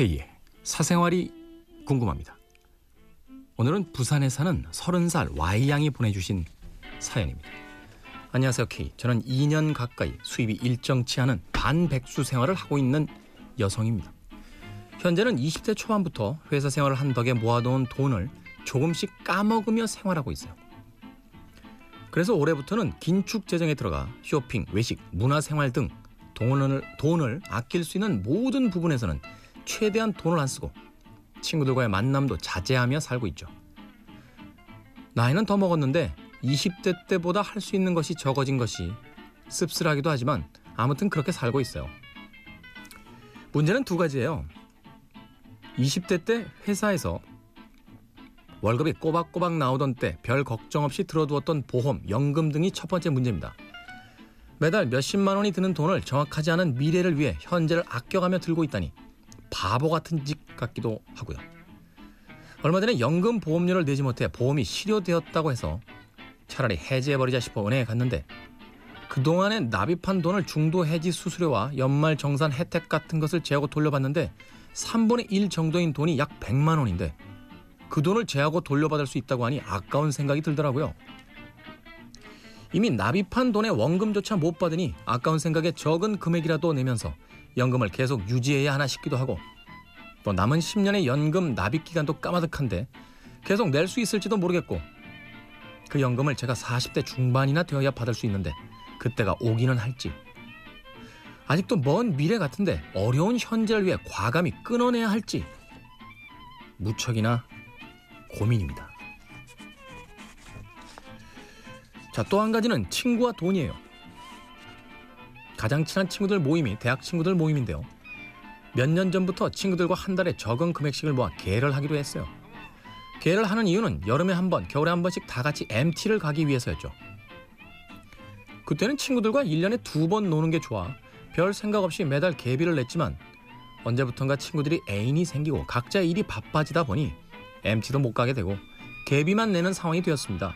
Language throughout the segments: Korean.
K의 사생활이 궁금합니다. 오늘은 부산에 사는 30살 Y양이 보내주신 사연입니다. 안녕하세요 K. 저는 2년 가까이 수입이 일정치 않은 반백수 생활을 하고 있는 여성입니다. 현재는 20대 초반부터 회사 생활을 한 덕에 모아놓은 돈을 조금씩 까먹으며 생활하고 있어요. 그래서 올해부터는 긴축 재정에 들어가 쇼핑, 외식, 문화생활 등 돈을, 돈을 아낄 수 있는 모든 부분에서는 최대한 돈을 안 쓰고 친구들과의 만남도 자제하며 살고 있죠. 나이는 더 먹었는데 20대 때보다 할 수 있는 것이 적어진 것이 씁쓸하기도 하지만 아무튼 그렇게 살고 있어요. 문제는 두 가지예요. 20대 때 회사에서 월급이 꼬박꼬박 나오던 때 별 걱정 없이 들어두었던 보험, 연금 등이 첫 번째 문제입니다. 매달 몇십만 원이 드는 돈을 정확하지 않은 미래를 위해 현재를 아껴가며 들고 있다니 바보 같은 짓 같기도 하고요. 얼마 전에 연금 보험료를 내지 못해 보험이 실효되었다고 해서 차라리 해지해버리자 싶어 은행에 갔는데 그동안에 납입한 돈을 중도 해지 수수료와 연말 정산 혜택 같은 것을 제하고 돌려받는데 3분의 1 정도인 돈이 약 100만 원인데 그 돈을 제하고 돌려받을 수 있다고 하니 아까운 생각이 들더라고요. 이미 납입한 돈의 원금조차 못 받으니 아까운 생각에 적은 금액이라도 내면서 연금을 계속 유지해야 하나 싶기도 하고 또 남은 10년의 연금 납입 기간도 까마득한데 계속 낼 수 있을지도 모르겠고 그 연금을 제가 40대 중반이나 되어야 받을 수 있는데 그때가 오기는 할지 아직도 먼 미래 같은데 어려운 현재를 위해 과감히 끊어내야 할지 무척이나 고민입니다. 자, 또 한 가지는 친구와 돈이에요. 가장 친한 친구들 모임이 대학 친구들 모임인데요. 몇 년 전부터 친구들과 한 달에 적은 금액씩을 모아 계를 하기로 했어요. 계를 하는 이유는 여름에 한 번, 겨울에 한 번씩 다 같이 MT를 가기 위해서였죠. 그때는 친구들과 1년에 두 번 노는 게 좋아 별 생각 없이 매달 계비를 냈지만 언제부턴가 친구들이 애인이 생기고 각자 일이 바빠지다 보니 MT도 못 가게 되고 계비만 내는 상황이 되었습니다.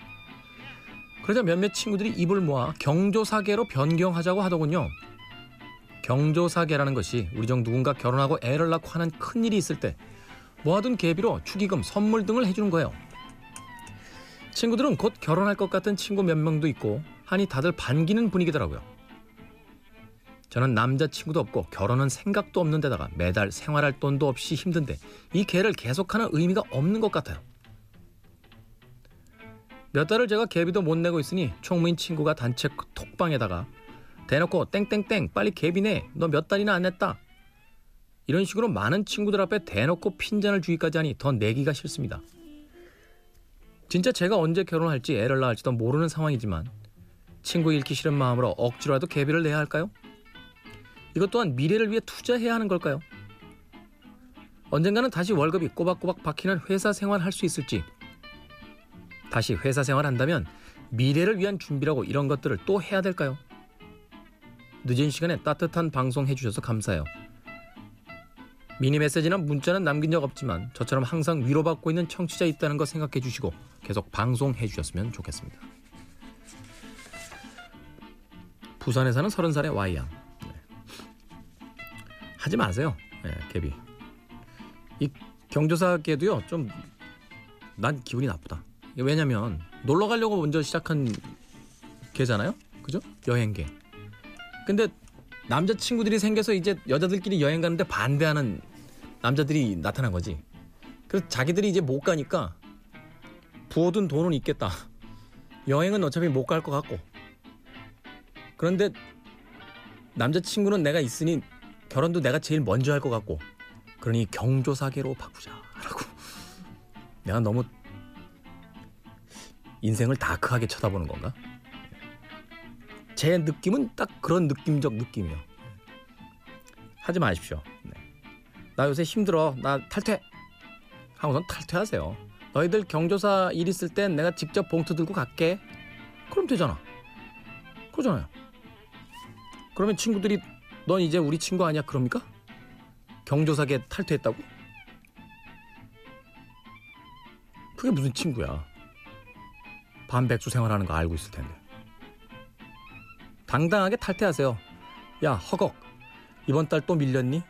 그러자 몇몇 친구들이 입을 모아 경조사계로 변경하자고 하더군요. 경조사계라는 것이 우리 중 누군가 결혼하고 애를 낳고 하는 큰일이 있을 때 모아둔 계비로 축의금, 선물 등을 해주는 거예요. 친구들은 곧 결혼할 것 같은 친구 몇 명도 있고 하니 다들 반기는 분위기더라고요. 저는 남자친구도 없고 결혼은 생각도 없는 데다가 매달 생활할 돈도 없이 힘든데 이 계를 계속하는 의미가 없는 것 같아요. 몇 달을 제가 개비도 못 내고 있으니 총무인 친구가 단체 톡방에다가 대놓고 땡땡땡 빨리 개비 내. 너 몇 달이나 안 냈다. 이런 식으로 많은 친구들 앞에 대놓고 핀잔을 주기까지 하니 더 내기가 싫습니다. 진짜 제가 언제 결혼할지 애를 낳을지도 모르는 상황이지만 친구 잃기 싫은 마음으로 억지로라도 개비를 내야 할까요? 이것 또한 미래를 위해 투자해야 하는 걸까요? 언젠가는 다시 월급이 꼬박꼬박 박히는 회사 생활 할 수 있을지 다시 회사 생활 한다면 미래를 위한 준비라고 이런 것들을 또 해야 될까요? 늦은 시간에 따뜻한 방송 해주셔서 감사해요. 미니 메시지나 문자는 남긴 적 없지만 저처럼 항상 위로받고 있는 청취자 있다는 거 생각해 주시고 계속 방송해 주셨으면 좋겠습니다. 부산에 사는 30살의 Y양. 네. 하지 마세요. 네, 개비. 이 경조사계도요. 좀 난 기분이 나쁘다. 왜냐면 놀러 가려고 먼저 시작한 개잖아요. 그죠? 여행계. 근데 남자 친구들이 생겨서 이제 여자들끼리 여행 가는데 반대하는 남자들이 나타난 거지. 그래서 자기들이 이제 못 가니까 부어둔 돈은 있겠다. 여행은 어차피 못 갈 것 같고. 그런데 남자친구는 내가 있으니 결혼도 내가 제일 먼저 할 것 같고. 그러니 경조사계로 바꾸자라고. 내가 너무 인생을 다크하게 쳐다보는 건가? 제 느낌은 딱 그런 느낌적 느낌이에요. 하지 마십시오. 네. 나 요새 힘들어. 나 탈퇴. 하고선 탈퇴하세요. 너희들 경조사 일 있을 땐 내가 직접 봉투 들고 갈게. 그럼 되잖아. 그러잖아요. 그러면 친구들이 넌 이제 우리 친구 아니야? 그럽니까? 경조사계 탈퇴했다고? 그게 무슨 친구야? 반백수 생활하는 거 알고 있을 텐데. 당당하게 탈퇴하세요. 야, 허걱. 이번 달 또 밀렸니?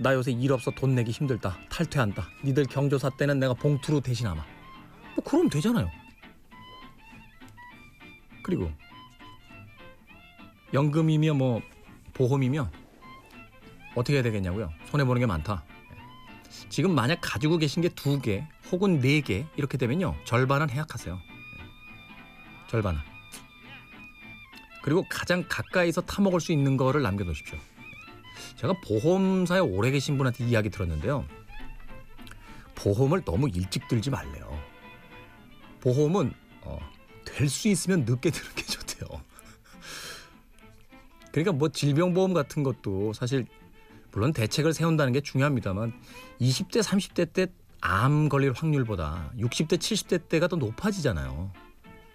나 요새 일 없어 돈 내기 힘들다 탈퇴한다 니들 경조사 때는 내가 봉투로 대신하마 뭐 그러면 되잖아요 그리고 연금이며 뭐 보험이며 어떻게 해야 되겠냐고요 손해 보는 게 많다 지금 만약 가지고 계신 게 두 개 혹은 네 개 이렇게 되면요 절반은 해약하세요 절반은. 그리고 가장 가까이서 타먹을 수 있는 거를 남겨놓으십시오. 제가 보험사에 오래 계신 분한테 이야기 들었는데요. 보험을 너무 일찍 들지 말래요. 보험은 어, 될 수 있으면 늦게 드는 게 좋대요. 그러니까 뭐 질병보험 같은 것도 사실 물론 대책을 세운다는 게 중요합니다만 20대 30대 때 암 걸릴 확률보다 60대 70대 때가 더 높아지잖아요.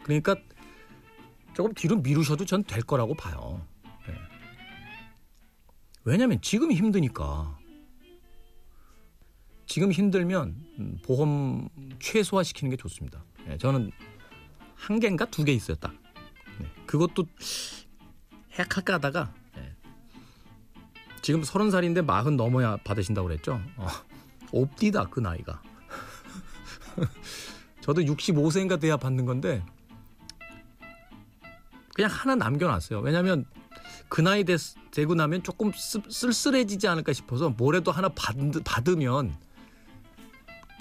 그러니까 조금 뒤로 미루셔도 전 될 거라고 봐요. 네. 왜냐하면 지금 힘드니까. 지금 힘들면 보험 최소화 시키는 게 좋습니다. 네, 저는 한 개인가 두개 딱. 네, 그것도 해약할까 하다가 지금 서른 살인데 마흔 넘어야 받으신다고 그랬죠. 어, 옵디다 그 나이가. 저도 65세인가 돼야 받는 건데 그냥 하나 남겨놨어요. 왜냐하면 그 나이 되, 되고 나면 조금 쓰, 쓸쓸해지지 않을까 싶어서 뭐래도 하나 받, 받으면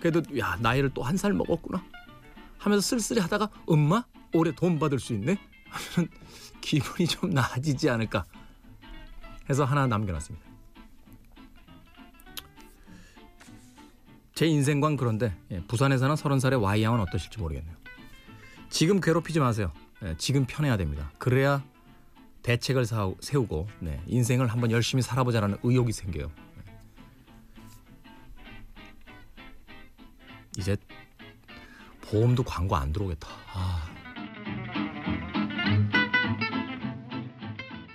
그래도 야 나이를 또 한 살 먹었구나 하면서 쓸쓸해하다가 엄마 올해 돈 받을 수 있네 하면 기분이 좀 나아지지 않을까 해서 하나 남겨놨습니다. 제 인생관 그런데 예, 부산에 사는 서른 살의 Y양은 어떠실지 모르겠네요. 지금 괴롭히지 마세요. 예, 지금 편해야 됩니다. 그래야 대책을 세우고 네, 인생을 한번 열심히 살아보자라는 의욕이 생겨요. 예. 이제 보험도 광고 안 들어오겠다. 아.